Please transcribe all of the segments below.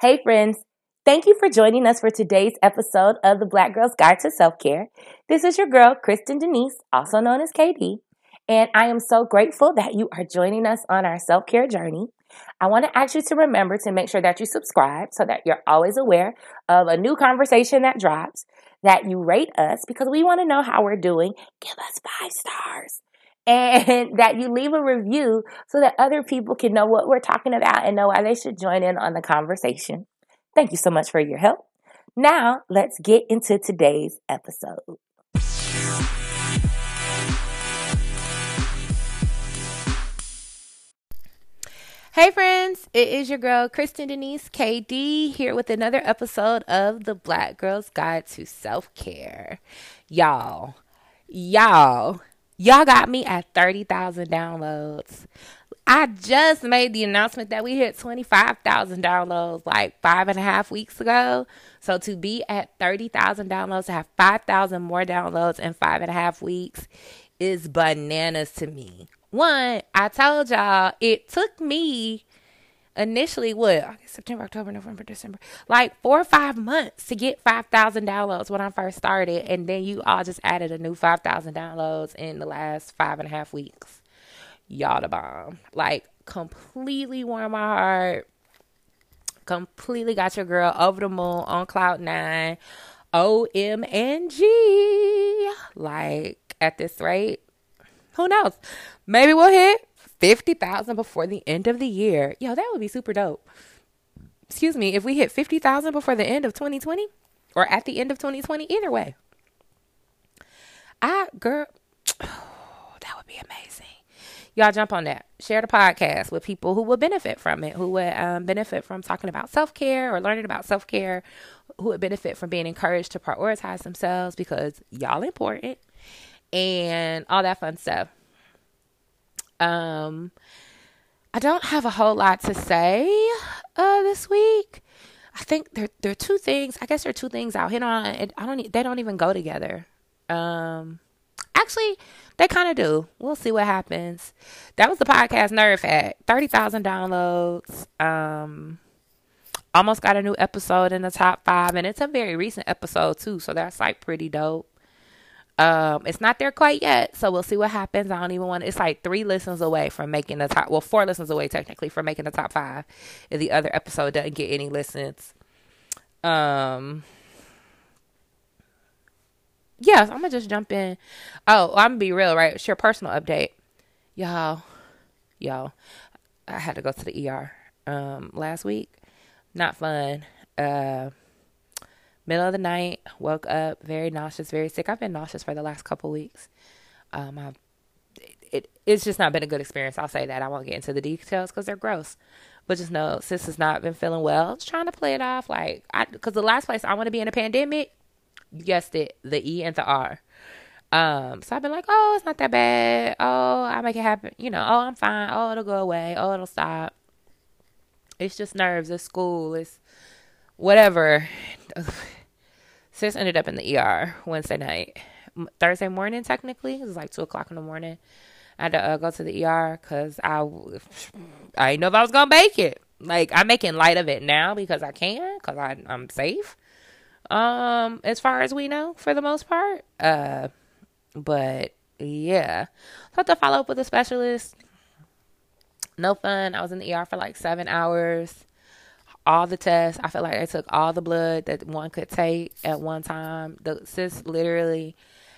Hey, friends. Thank you for joining us for today's episode of the Black Girl's Guide to Self Care. This is your girl, Kristen Denise, also known as KD, and I am so grateful that you are joining us on our self care journey. I want to ask you to remember to make sure that you subscribe so that you're always aware of a new conversation that drops, that you rate us because we want to know how we're doing. Give us five stars and that you leave a review so that other people can know what we're talking about and know why they should join in on the conversation. Thank you so much for your help. Now, let's get into today's episode. Hey friends, it is your girl Kristen Denise KD here with another episode of the Black Girl's Guide to Self Care. Y'all, y'all, Y'all got me at 30,000 downloads. I just made the announcement that we hit 25,000 downloads like five and a half weeks ago. So to be at 30,000 downloads, to have 5,000 more downloads in five and a half weeks is bananas to me. One, I told y'all it took me initially what September, October, November, December, like four or five months to get five thousand downloads when I first started, and then you all just added a new five thousand downloads in the last five and a half weeks. Y'all the bomb, like completely warmed my heart. Completely got your girl over the moon on cloud nine. O M N G. Like at this rate, who knows? Maybe we'll hit 50,000 before the end of the year. Yo, that would be super dope. Excuse me, if we hit 50,000 before the end of 2020 or at the end of 2020, either way. I, girl, oh, that would be amazing. Y'all jump on that. Share the podcast with people who would benefit from it, who would um, benefit from talking about self care or learning about self care, who would benefit from being encouraged to prioritize themselves because y'all important and all that fun stuff. Um, I don't have a whole lot to say uh, this week. I think there there are two things. I guess there are two things I'll hit on. I don't. They don't even go together. Um, actually, they kind of do. We'll see what happens. That was the podcast Nerve Hack. Thirty thousand downloads. Um, almost got a new episode in the top five, and it's a very recent episode too. So that's like pretty dope. Um, it's not there quite yet, so we'll see what happens. I don't even want. It's like three listens away from making the top. Well, four listens away technically from making the top five. If the other episode doesn't get any listens, um, yeah, I'm gonna just jump in. Oh, I'm gonna be real, right? It's your personal update, y'all. Y'all, I had to go to the ER um last week. Not fun. Uh middle of the night, woke up very nauseous, very sick. I've been nauseous for the last couple weeks. Um, I, it, it's just not been a good experience. I'll say that. I won't get into the details because they're gross. But just know, sis has not been feeling well. Just trying to play it off like I, because the last place I want to be in a pandemic, you guessed it, the E and the R. Um, so I've been like, oh, it's not that bad. Oh, I make it happen. You know, oh, I'm fine. Oh, it'll go away. Oh, it'll stop. It's just nerves. It's school. It's whatever. Sis ended up in the ER Wednesday night. Thursday morning, technically, it was like two o'clock in the morning. I had to uh, go to the ER because I, I didn't know if I was gonna make it. Like I'm making light of it now because I can, because I I'm safe. Um, as far as we know, for the most part. Uh, but yeah, so I have to follow up with a specialist. No fun. I was in the ER for like seven hours all the tests. I felt like they took all the blood that one could take at one time. The sis literally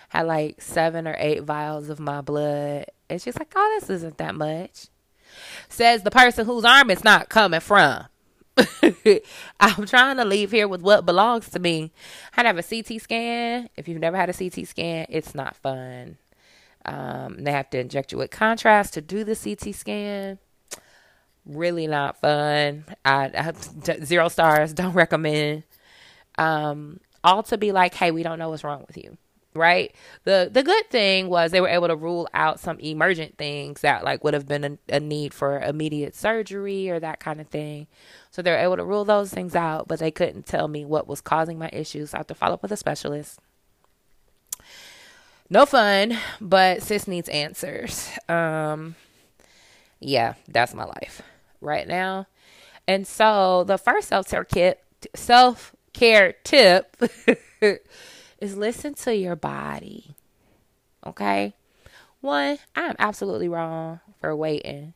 had like seven or eight vials of my blood. And she's like, oh, this isn't that much. Says the person whose arm it's not coming from. I'm trying to leave here with what belongs to me. I have a CT scan. If you've never had a CT scan, it's not fun. Um, they have to inject you with contrast to do the CT scan really not fun. I, I zero stars. Don't recommend. Um, all to be like, hey, we don't know what's wrong with you, right? The the good thing was they were able to rule out some emergent things that like would have been a, a need for immediate surgery or that kind of thing. So they were able to rule those things out, but they couldn't tell me what was causing my issues. So I have to follow up with a specialist. No fun, but sis needs answers. Um, yeah, that's my life right now. And so the first self care kit self care tip is listen to your body. Okay? One, I am absolutely wrong for waiting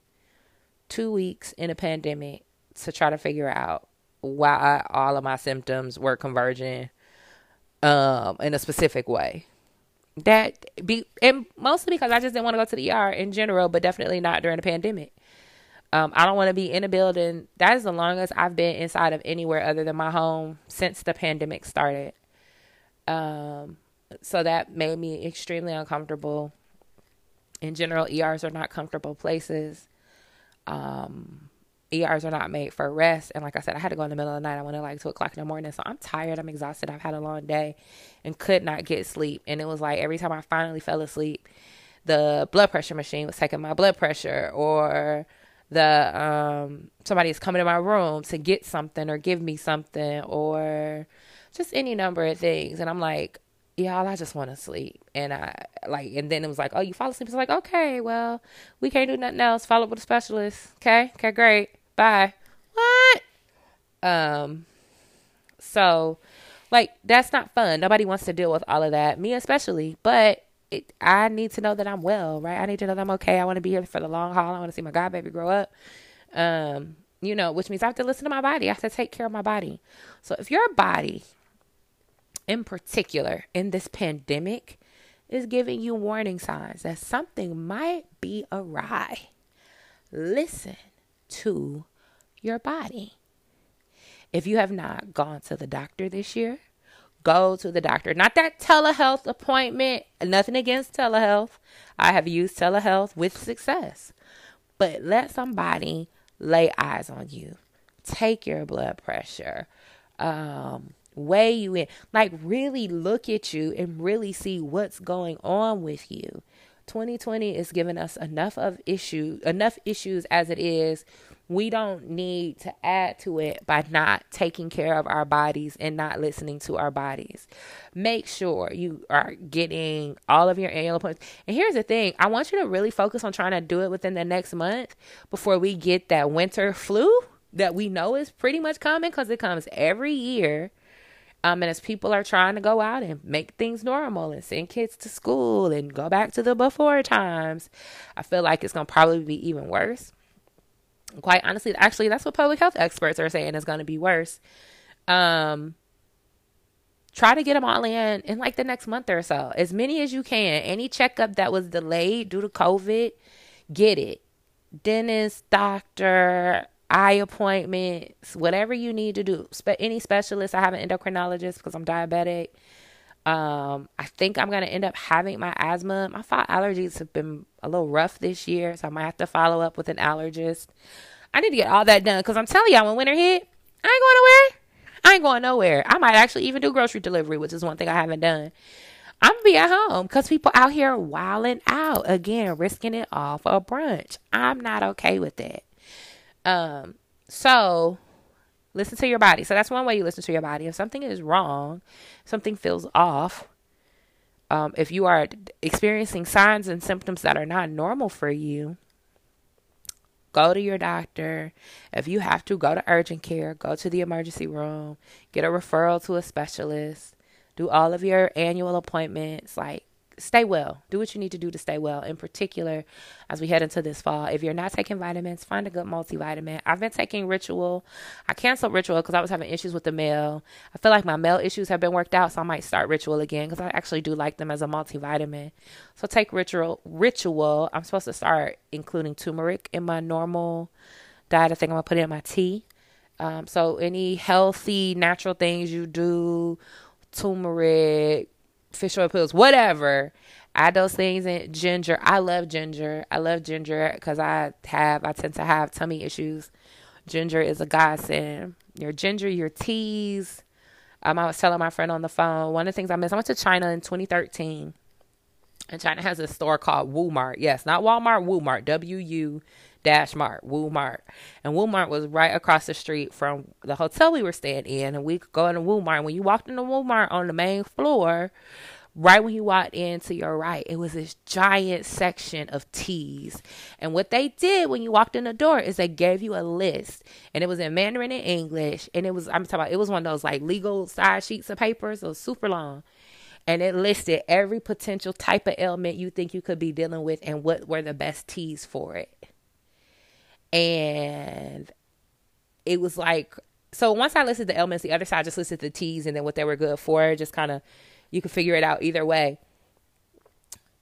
two weeks in a pandemic to try to figure out why all of my symptoms were converging um, in a specific way. That be and mostly because I just didn't want to go to the ER in general, but definitely not during the pandemic. Um, I don't want to be in a building. That is the longest I've been inside of anywhere other than my home since the pandemic started. Um, so that made me extremely uncomfortable. In general, ERs are not comfortable places. Um, ERs are not made for rest. And like I said, I had to go in the middle of the night. I went at like two o'clock in the morning. So I'm tired. I'm exhausted. I've had a long day and could not get sleep. And it was like every time I finally fell asleep, the blood pressure machine was taking my blood pressure or the um somebody is coming to my room to get something or give me something or just any number of things. And I'm like, y'all, I just want to sleep. And I like, and then it was like, oh, you fall asleep. It's like, okay, well, we can't do nothing else. Follow up with a specialist. Okay. Okay. Great. Bye. What? Um, so like, that's not fun. Nobody wants to deal with all of that. Me especially, but it, I need to know that I'm well, right? I need to know that I'm okay. I want to be here for the long haul. I want to see my god baby grow up. Um, you know, which means I have to listen to my body. I have to take care of my body. So if your body in particular in this pandemic is giving you warning signs that something might be awry. Listen to your body. If you have not gone to the doctor this year, go to the doctor. Not that telehealth appointment, nothing against telehealth. I have used telehealth with success. But let somebody lay eyes on you. Take your blood pressure. Um, weigh you in, like really look at you and really see what's going on with you. 2020 is giving us enough of issue, enough issues as it is. We don't need to add to it by not taking care of our bodies and not listening to our bodies. Make sure you are getting all of your annual appointments. And here's the thing I want you to really focus on trying to do it within the next month before we get that winter flu that we know is pretty much coming because it comes every year. Um, and as people are trying to go out and make things normal and send kids to school and go back to the before times, I feel like it's going to probably be even worse. Quite honestly, actually, that's what public health experts are saying is going to be worse. Um, try to get them all in in like the next month or so, as many as you can. Any checkup that was delayed due to COVID, get it. Dentist, doctor, eye appointments, whatever you need to do. Spe- any specialist. I have an endocrinologist because I'm diabetic. Um, I think I'm gonna end up having my asthma. My fall allergies have been a little rough this year, so I might have to follow up with an allergist. I need to get all that done because I'm telling y'all, when winter hit, I ain't going nowhere. I ain't going nowhere. I might actually even do grocery delivery, which is one thing I haven't done. I'm gonna be at home because people out here wilding out again, risking it all for a brunch. I'm not okay with that. Um, so listen to your body. So that's one way you listen to your body. If something is wrong, something feels off, um, if you are experiencing signs and symptoms that are not normal for you, go to your doctor. If you have to, go to urgent care, go to the emergency room, get a referral to a specialist, do all of your annual appointments. Like, stay well. Do what you need to do to stay well. In particular, as we head into this fall, if you're not taking vitamins, find a good multivitamin. I've been taking Ritual. I canceled Ritual because I was having issues with the mail. I feel like my mail issues have been worked out, so I might start Ritual again because I actually do like them as a multivitamin. So take Ritual. Ritual. I'm supposed to start including turmeric in my normal diet. I think I'm gonna put it in my tea. Um, so any healthy natural things you do, turmeric, fish oil pills, whatever. Add those things in ginger. I love ginger. I love ginger because I have I tend to have tummy issues. Ginger is a godsend. Your ginger, your teas. Um, I was telling my friend on the phone. One of the things I missed. I went to China in 2013, and China has a store called Wumart. Yes, not Walmart. Wumart, W U Dash Mart, Wumart. And Wumart was right across the street from the hotel we were staying in. And we could go into Wumart. When you walked into Wumart on the main floor, right when you walked in to your right, it was this giant section of teas. And what they did when you walked in the door is they gave you a list. And it was in Mandarin and English. And it was, I'm talking about, it was one of those like legal size sheets of paper. So super long. And it listed every potential type of ailment you think you could be dealing with and what were the best teas for it. And it was like, so once I listed the ailments, the other side just listed the teas and then what they were good for. Just kind of you could figure it out either way.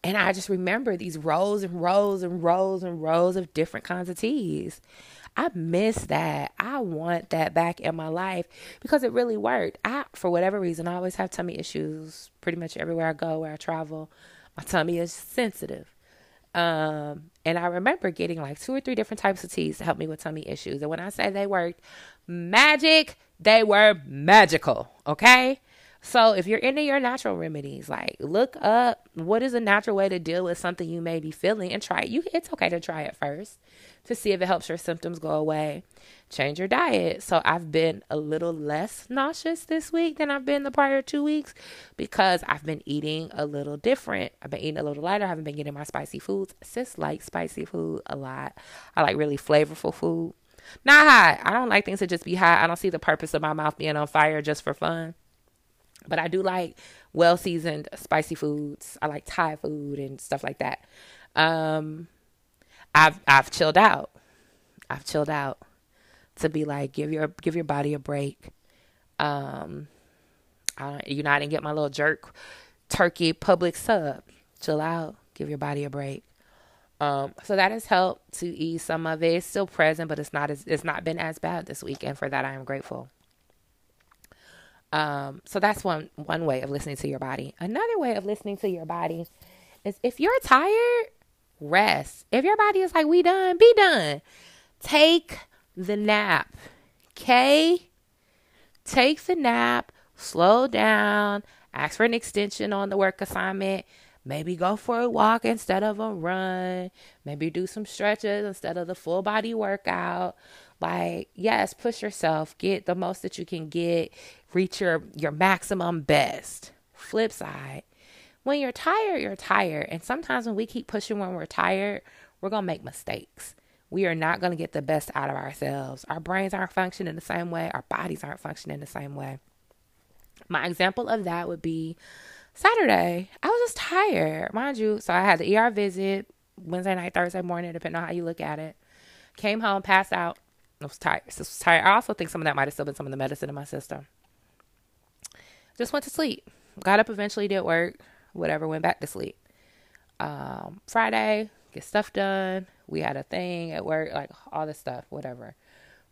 And I just remember these rows and rows and rows and rows of different kinds of teas. I miss that. I want that back in my life because it really worked. I, for whatever reason, I always have tummy issues pretty much everywhere I go, where I travel. My tummy is sensitive. Um, and I remember getting like two or three different types of teas to help me with tummy issues. And when I say they worked magic, they were magical. Okay. So if you're into your natural remedies, like look up what is a natural way to deal with something you may be feeling and try it. You it's okay to try it first to see if it helps your symptoms go away. Change your diet. So I've been a little less nauseous this week than I've been the prior two weeks because I've been eating a little different. I've been eating a little lighter. I haven't been getting my spicy foods. Sis like spicy food a lot. I like really flavorful food. Not hot. I don't like things to just be hot. I don't see the purpose of my mouth being on fire just for fun. But I do like well seasoned spicy foods. I like Thai food and stuff like that. Um, I've I've chilled out. I've chilled out to be like give your give your body a break. Um, I, you know I didn't get my little jerk turkey Publix sub. Chill out. Give your body a break. Um, so that has helped to ease some of it. It's still present, but it's not as it's not been as bad this week, and for that I am grateful. Um, so that's one one way of listening to your body. Another way of listening to your body is if you're tired, rest. If your body is like we done, be done. Take the nap. Okay? Take the nap, slow down, ask for an extension on the work assignment. Maybe go for a walk instead of a run. Maybe do some stretches instead of the full body workout. Like, yes, push yourself, get the most that you can get, reach your your maximum best. Flip side, when you're tired, you're tired. And sometimes when we keep pushing when we're tired, we're going to make mistakes. We are not going to get the best out of ourselves. Our brains aren't functioning the same way, our bodies aren't functioning the same way. My example of that would be Saturday. I was just tired, mind you. So I had the ER visit Wednesday night, Thursday morning, depending on how you look at it. Came home, passed out, I was tired. I was tired. I also think some of that might have still been some of the medicine in my system. Just went to sleep. Got up eventually, did work, whatever, went back to sleep. Um, Friday, get stuff done. We had a thing at work, like all this stuff, whatever.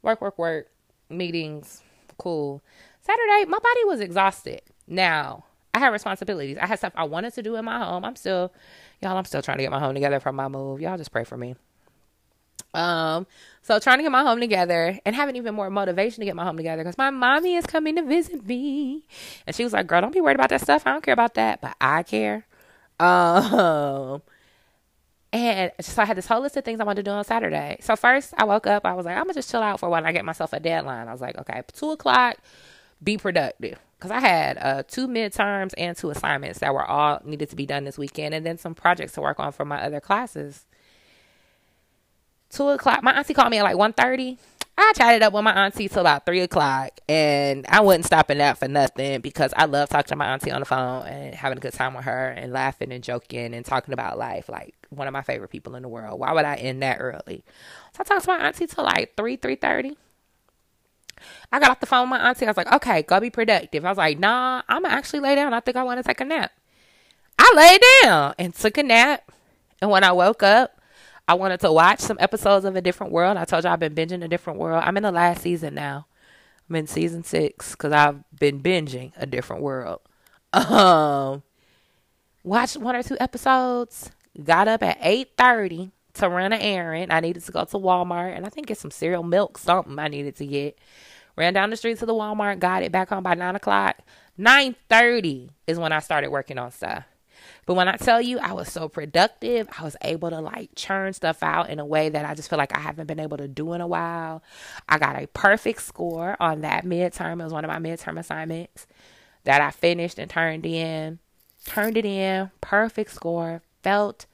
Work, work, work, meetings, cool. Saturday, my body was exhausted. Now, I had responsibilities. I had stuff I wanted to do in my home. I'm still, y'all, I'm still trying to get my home together from my move. Y'all just pray for me. Um, so trying to get my home together and having even more motivation to get my home together because my mommy is coming to visit me. And she was like, Girl, don't be worried about that stuff. I don't care about that, but I care. Um and so I had this whole list of things I wanted to do on Saturday. So first I woke up, I was like, I'm gonna just chill out for a while I get myself a deadline. I was like, okay, two o'clock, be productive. Cause I had uh, two midterms and two assignments that were all needed to be done this weekend, and then some projects to work on for my other classes two o'clock. My auntie called me at like one thirty. I chatted up with my auntie till about three o'clock, and I wasn't stopping that for nothing because I love talking to my auntie on the phone and having a good time with her and laughing and joking and talking about life. Like one of my favorite people in the world. Why would I end that early? So I talked to my auntie till like three, three thirty. I got off the phone with my auntie. I was like, "Okay, go be productive." I was like, "Nah, I'm gonna actually lay down. I think I want to take a nap." I laid down and took a nap, and when I woke up, I wanted to watch some episodes of A Different World. I told you I've been binging A Different World. I'm in the last season now. I'm in season six because I've been binging A Different World. Um, watched one or two episodes. Got up at eight thirty to run an errand. I needed to go to Walmart and I think get some cereal, milk, something I needed to get. Ran down the street to the Walmart. Got it back home by nine o'clock. Nine thirty is when I started working on stuff. But when I tell you I was so productive, I was able to like churn stuff out in a way that I just feel like I haven't been able to do in a while. I got a perfect score on that midterm. It was one of my midterm assignments that I finished and turned in. turned it in, perfect score, felt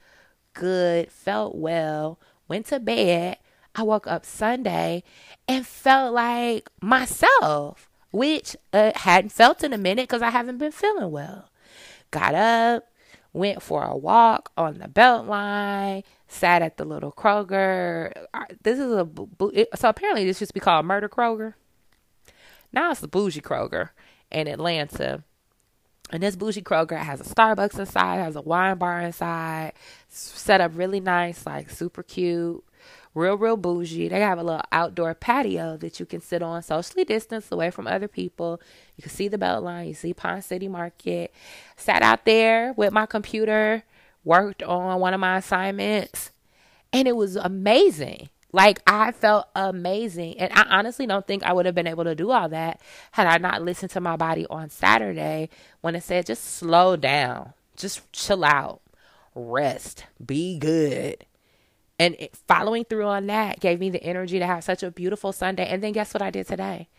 good, felt well, went to bed. I woke up Sunday and felt like myself, which uh, hadn't felt in a minute because I haven't been feeling well. Got up, went for a walk on the Beltline, sat at the little Kroger. This is a so apparently this used to be called Murder Kroger. Now it's the bougie Kroger in Atlanta. And this bougie Kroger has a Starbucks inside, has a wine bar inside, set up really nice, like super cute, real, real bougie. They have a little outdoor patio that you can sit on, socially distanced away from other people. You can see the Beltline, you see Ponce City Market. Sat out there with my computer, worked on one of my assignments, and it was amazing. Like I felt amazing. And I honestly don't think I would have been able to do all that had I not listened to my body on Saturday when it said just slow down, just chill out, rest, be good. And following through on that gave me the energy to have such a beautiful Sunday. And then guess what I did today?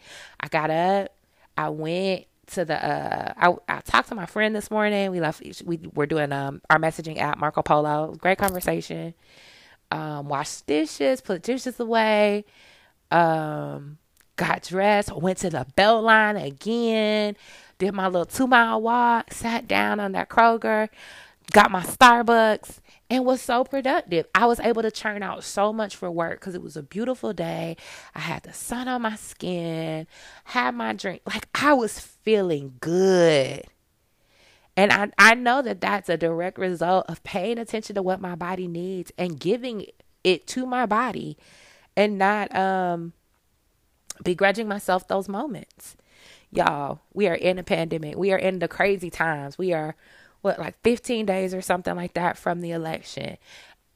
I got up, I went to the uh I, I talked to my friend this morning. We left we were doing um our messaging app Marco Polo. Great conversation um, washed dishes, put dishes away, um, got dressed, went to the Beltline again, did my little two mile walk, sat down on that Kroger, got my Starbucks, and was so productive. I was able to churn out so much for work because it was a beautiful day. I had the sun on my skin, had my drink. Like I was feeling good. And I, I know that that's a direct result of paying attention to what my body needs and giving it to my body and not um begrudging myself those moments. Y'all, we are in a pandemic. We are in the crazy times. We are what like 15 days or something like that from the election.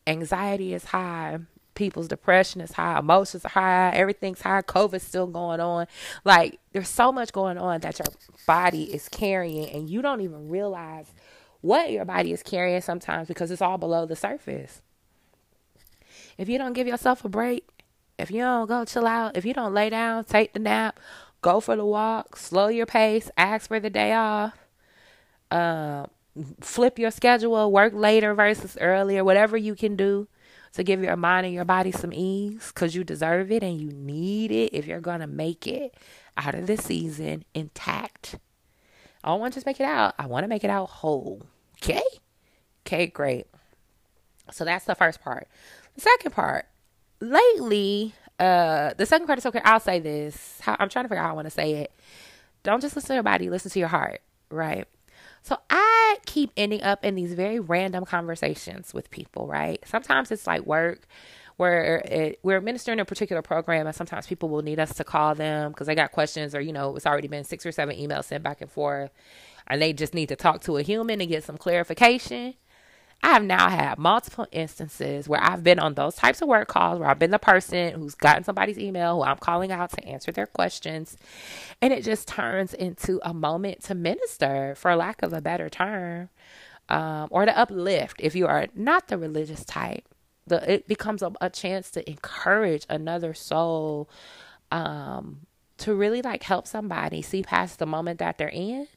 Anxiety is high people's depression is high, emotions are high, everything's high, COVID's still going on. Like there's so much going on that your body is carrying and you don't even realize what your body is carrying sometimes because it's all below the surface. If you don't give yourself a break, if you don't go chill out, if you don't lay down, take the nap, go for the walk, slow your pace, ask for the day off, uh, flip your schedule, work later versus earlier, whatever you can do to give your mind and your body some ease because you deserve it and you need it if you're going to make it out of this season intact. I don't want to just make it out, I want to make it out whole. Okay? Okay, great. So that's the first part. The second part, lately, uh, the second part is okay. I'll say this. I'm trying to figure out how I want to say it. Don't just listen to your body, listen to your heart, right? So I keep ending up in these very random conversations with people, right? Sometimes it's like work where it, we're administering a particular program and sometimes people will need us to call them because they got questions or you know it's already been six or seven emails sent back and forth and they just need to talk to a human and get some clarification I have now had multiple instances where I've been on those types of work calls where I've been the person who's gotten somebody's email who I'm calling out to answer their questions. And it just turns into a moment to minister, for lack of a better term, um, or to uplift if you are not the religious type. The, it becomes a, a chance to encourage another soul um, to really like help somebody see past the moment that they're in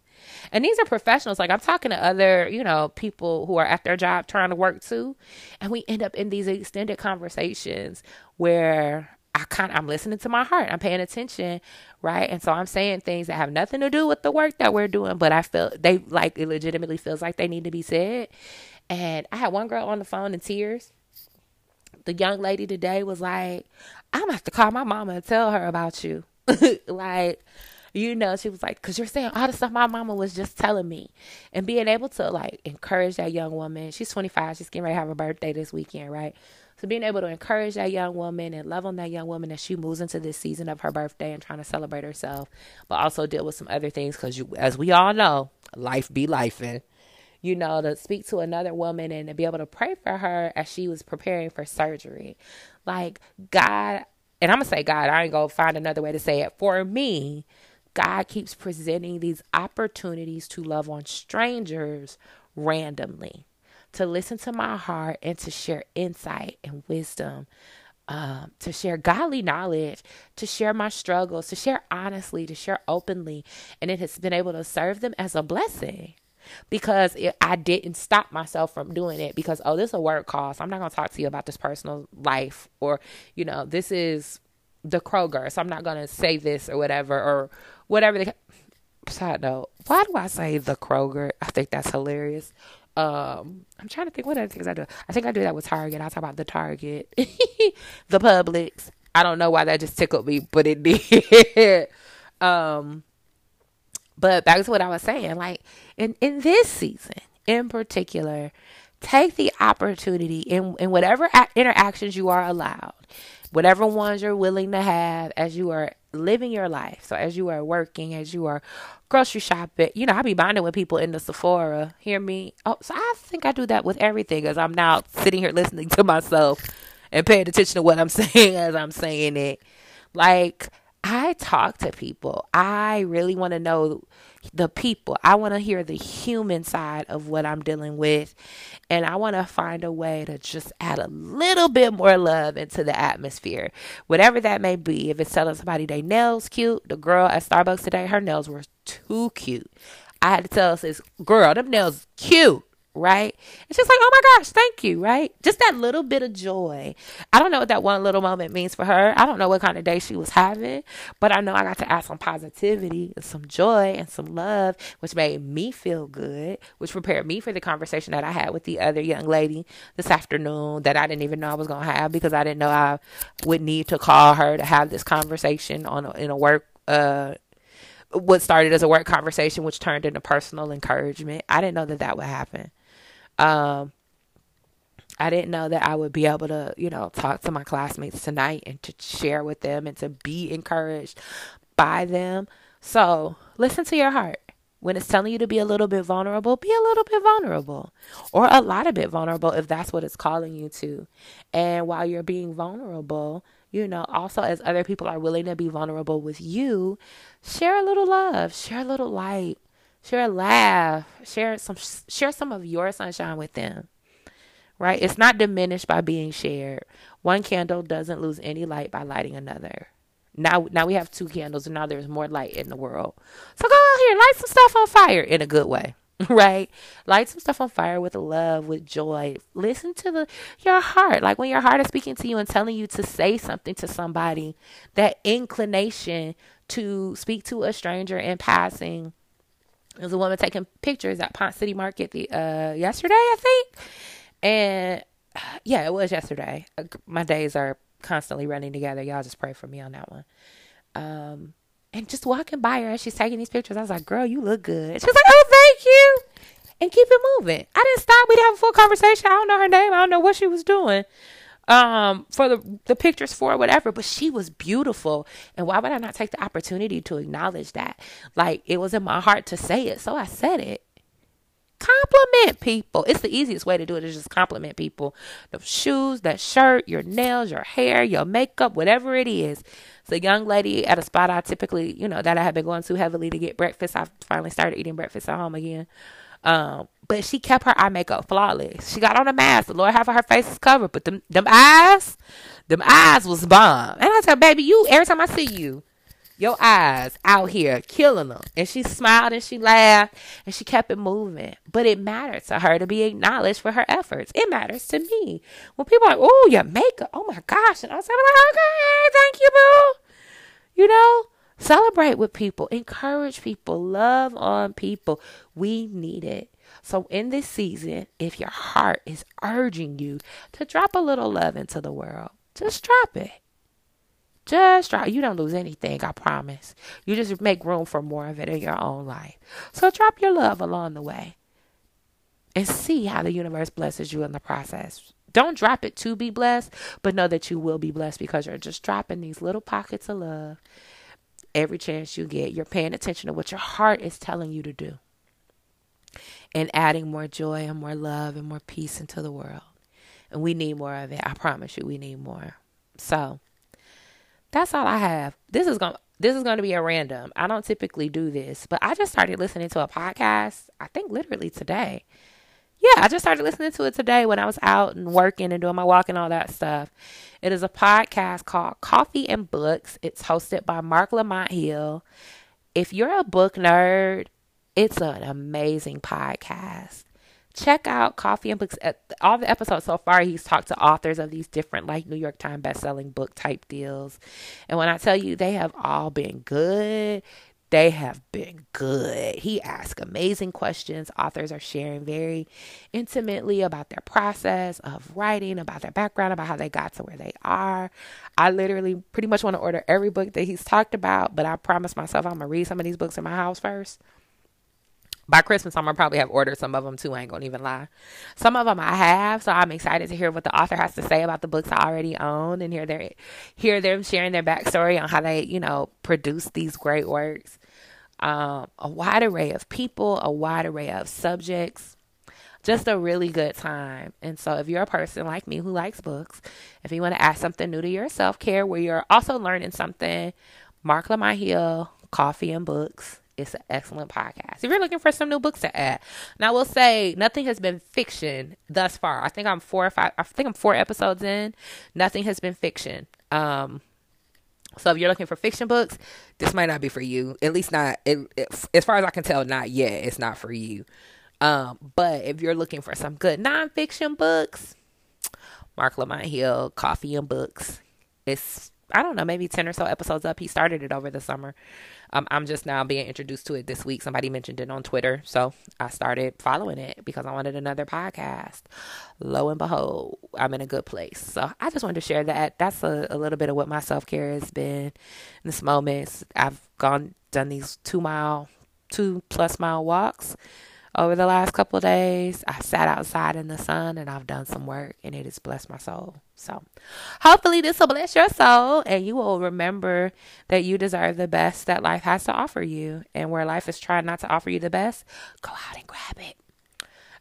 and these are professionals. Like I'm talking to other, you know, people who are at their job trying to work too. And we end up in these extended conversations where I kind of, I'm listening to my heart. I'm paying attention, right? And so I'm saying things that have nothing to do with the work that we're doing, but I feel they like it legitimately feels like they need to be said. And I had one girl on the phone in tears. The young lady today was like, I'm gonna have to call my mama and tell her about you. like you know, she was like, because you're saying all the stuff my mama was just telling me. And being able to like encourage that young woman, she's 25, she's getting ready to have her birthday this weekend, right? So being able to encourage that young woman and love on that young woman as she moves into this season of her birthday and trying to celebrate herself, but also deal with some other things because you, as we all know, life be life and you know, to speak to another woman and to be able to pray for her as she was preparing for surgery. Like God, and I'm gonna say God, I ain't gonna find another way to say it. For me, God keeps presenting these opportunities to love on strangers randomly, to listen to my heart and to share insight and wisdom, um, to share godly knowledge, to share my struggles, to share honestly, to share openly. And it has been able to serve them as a blessing. because it, I didn't stop myself from doing it because oh this is a work call so I'm not gonna talk to you about this personal life or you know this is the Kroger so I'm not gonna say this or whatever or whatever the side note why do I say the Kroger? I think that's hilarious. Um I'm trying to think what other things I do. I think I do that with Target. I talk about the Target the Publix. I don't know why that just tickled me but it did. Um but back to what I was saying, like in, in this season in particular, take the opportunity in, in whatever a- interactions you are allowed, whatever ones you're willing to have as you are living your life. So as you are working, as you are grocery shopping, you know, I be bonding with people in the Sephora. Hear me? Oh, so I think I do that with everything as I'm now sitting here listening to myself and paying attention to what I'm saying as I'm saying it. Like I talk to people. I really want to know the people. I want to hear the human side of what I'm dealing with. And I want to find a way to just add a little bit more love into the atmosphere. Whatever that may be. If it's telling somebody they nails cute, the girl at Starbucks today, her nails were too cute. I had to tell this girl, them nails cute right? It's just like, oh my gosh, thank you, right? Just that little bit of joy. I don't know what that one little moment means for her. I don't know what kind of day she was having, but I know I got to add some positivity and some joy and some love, which made me feel good, which prepared me for the conversation that I had with the other young lady this afternoon that I didn't even know I was going to have because I didn't know I would need to call her to have this conversation on a, in a work uh what started as a work conversation which turned into personal encouragement. I didn't know that that would happen. Um, I didn't know that I would be able to, you know, talk to my classmates tonight and to share with them and to be encouraged by them. So listen to your heart. When it's telling you to be a little bit vulnerable, be a little bit vulnerable or a lot of bit vulnerable if that's what it's calling you to. And while you're being vulnerable, you know, also as other people are willing to be vulnerable with you, share a little love, share a little light, share a laugh, share some share some of your sunshine with them. Right? It's not diminished by being shared. One candle doesn't lose any light by lighting another. Now now we have two candles and now there's more light in the world. So go out here, light some stuff on fire in a good way. Right? Light some stuff on fire with love, with joy. Listen to the your heart. Like when your heart is speaking to you and telling you to say something to somebody, that inclination to speak to a stranger in passing there's a woman taking pictures at Ponce City Market the uh yesterday, I think. And yeah, it was yesterday. Uh, my days are constantly running together. Y'all just pray for me on that one. Um and just walking by her as she's taking these pictures, I was like, "Girl, you look good." She's like, "Oh, thank you," and keep it moving. I didn't stop. We didn't have a full conversation. I don't know her name. I don't know what she was doing um for the the pictures for whatever but she was beautiful. And why would i not take the opportunity to acknowledge that? Like it was in my heart to say it so i said it. Compliment people. It's the easiest way to do it is just compliment people. The shoes that shirt your nails your hair your makeup whatever it is. It's a young lady at a spot i typically you know that i have been going to heavily to get breakfast i finally started eating breakfast at home again. Um but she kept her eye makeup flawless. She got on a mask. The Lord have her face is covered, but them them eyes, them eyes was bomb. And I tell baby, you every time I see you, your eyes out here killing them. And she smiled and she laughed and she kept it moving. But it mattered to her to be acknowledged for her efforts. It matters to me. When people are like, oh, your makeup, oh my gosh. And I said, like, okay, thank you, boo. You know? Celebrate with people, encourage people, love on people. We need it. So, in this season, if your heart is urging you to drop a little love into the world, just drop it. Just drop. You don't lose anything, I promise. You just make room for more of it in your own life. So, drop your love along the way and see how the universe blesses you in the process. Don't drop it to be blessed, but know that you will be blessed because you're just dropping these little pockets of love every chance you get. You're paying attention to what your heart is telling you to do and adding more joy and more love and more peace into the world. And we need more of it. I promise you, we need more. So that's all I have. This is going this is going to be a random. I don't typically do this, but I just started listening to a podcast. I think literally today. Yeah, I just started listening to it today when I was out and working and doing my walk and all that stuff. It is a podcast called Coffee and Books. It's hosted by Marc Lamont Hill. If you're a book nerd, It's an amazing podcast. Check out Coffee and Books. All the episodes so far, he's talked to authors of these different, like New York Times best-selling book type deals. And when I tell you, they have all been good they have been good. He asks amazing questions. Authors are sharing very intimately about their process of writing, about their background, about how they got to where they are. I literally pretty much want to order every book that he's talked about, but I promise myself I'm going to read some of these books in my house first. By Christmas, I'm gonna probably have ordered some of them too. I ain't gonna even lie. Some of them I have, so I'm excited to hear what the author has to say about the books I already own and hear their hear them sharing their backstory on how they, you know, produce these great works. Um, a wide array of people, a wide array of subjects. Just a really good time. And so, if you're a person like me who likes books, if you want to add something new to your self care where you're also learning something, Marc Lamont Hill, Coffee and Books it's an excellent podcast. If you're looking for some new books to add, now I will say nothing has been fiction thus far. I think I'm four or five. I think I'm four episodes in. Nothing has been fiction. Um, so if you're looking for fiction books, this might not be for you. At least not it, it, as far as I can tell. Not yet. It's not for you. Um, but if you're looking for some good nonfiction books, Marc Lamont Hill, Coffee and Books. It's I don't know, maybe 10 or so episodes up. He started it over the summer. Um, I'm just now being introduced to it this week. Somebody mentioned it on Twitter. So I started following it because I wanted another podcast. Lo and behold, I'm in a good place. So I just wanted to share that. That's a, a little bit of what my self care has been in this moment. I've gone, done these two mile, two plus mile walks over the last couple days. I sat outside in the sun and I've done some work and it has blessed my soul. So hopefully this will bless your soul and you will remember that you deserve the best that life has to offer you. And where life is trying not to offer you the best, go out and grab it.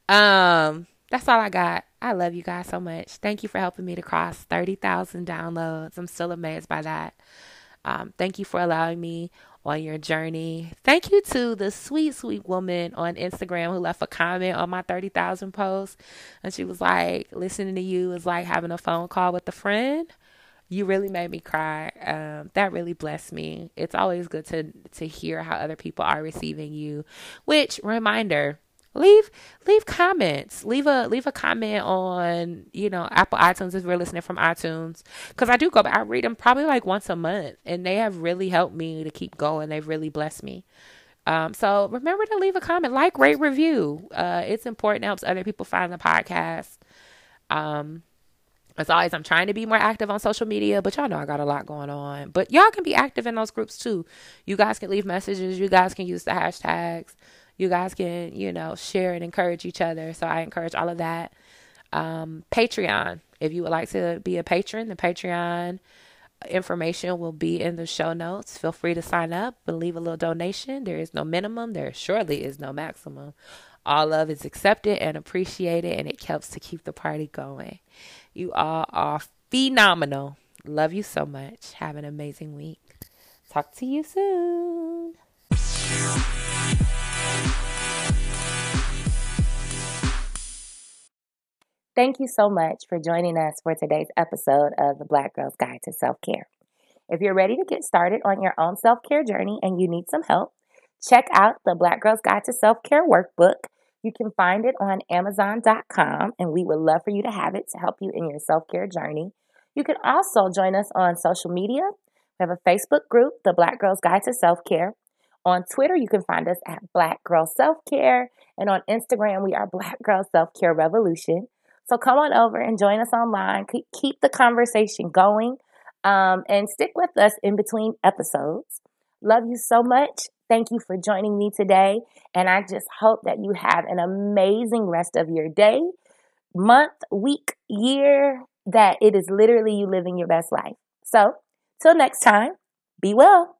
Um, that's all I got. I love you guys so much. Thank you for helping me to cross 30,000 downloads. I'm still amazed by that. Um, thank you for allowing me on your journey. Thank you to the sweet, sweet woman on Instagram who left a comment on my 30,000 post. And she was like, listening to you is like having a phone call with a friend. You really made me cry. Um, that really blessed me. It's always good to to hear how other people are receiving you. Which reminder, leave leave comments. Leave a leave a comment on you know apple itunes if we're listening from itunes. Because i do go i read them probably like once a month and they have really helped me to keep going. They've really blessed me. Um, so remember to leave a comment. Like rate review. Uh, it's important. It helps other people find the podcast. Um, as always, I'm trying to be more active on social media, but y'all know I got a lot going on. But y'all can be active in those groups too. You guys can leave messages. You guys can use the hashtags you guys can, you know, share and encourage each other. So I encourage all of that. Um, Patreon. If you would like to be a patron, the Patreon information will be in the show notes. Feel free to sign up and leave a little donation. There is no minimum, there surely is no maximum. All love is accepted and appreciated, and it helps to keep the party going. You all are phenomenal. Love you so much. Have an amazing week. Talk to you soon. Thank you so much for joining us for today's episode of the Black Girl's Guide to Self Care. If you're ready to get started on your own self care journey and you need some help, check out the Black Girl's Guide to Self Care workbook. You can find it on Amazon.com, and we would love for you to have it to help you in your self care journey. You can also join us on social media. We have a Facebook group, The Black Girl's Guide to Self Care. On Twitter, you can find us at Black Girl Self Care. And on Instagram, we are Black Girl Self Care Revolution. So come on over and join us online. Keep the conversation going um, and stick with us in between episodes. Love you so much. Thank you for joining me today. And I just hope that you have an amazing rest of your day, month, week, year, that it is literally you living your best life. So, till next time, be well.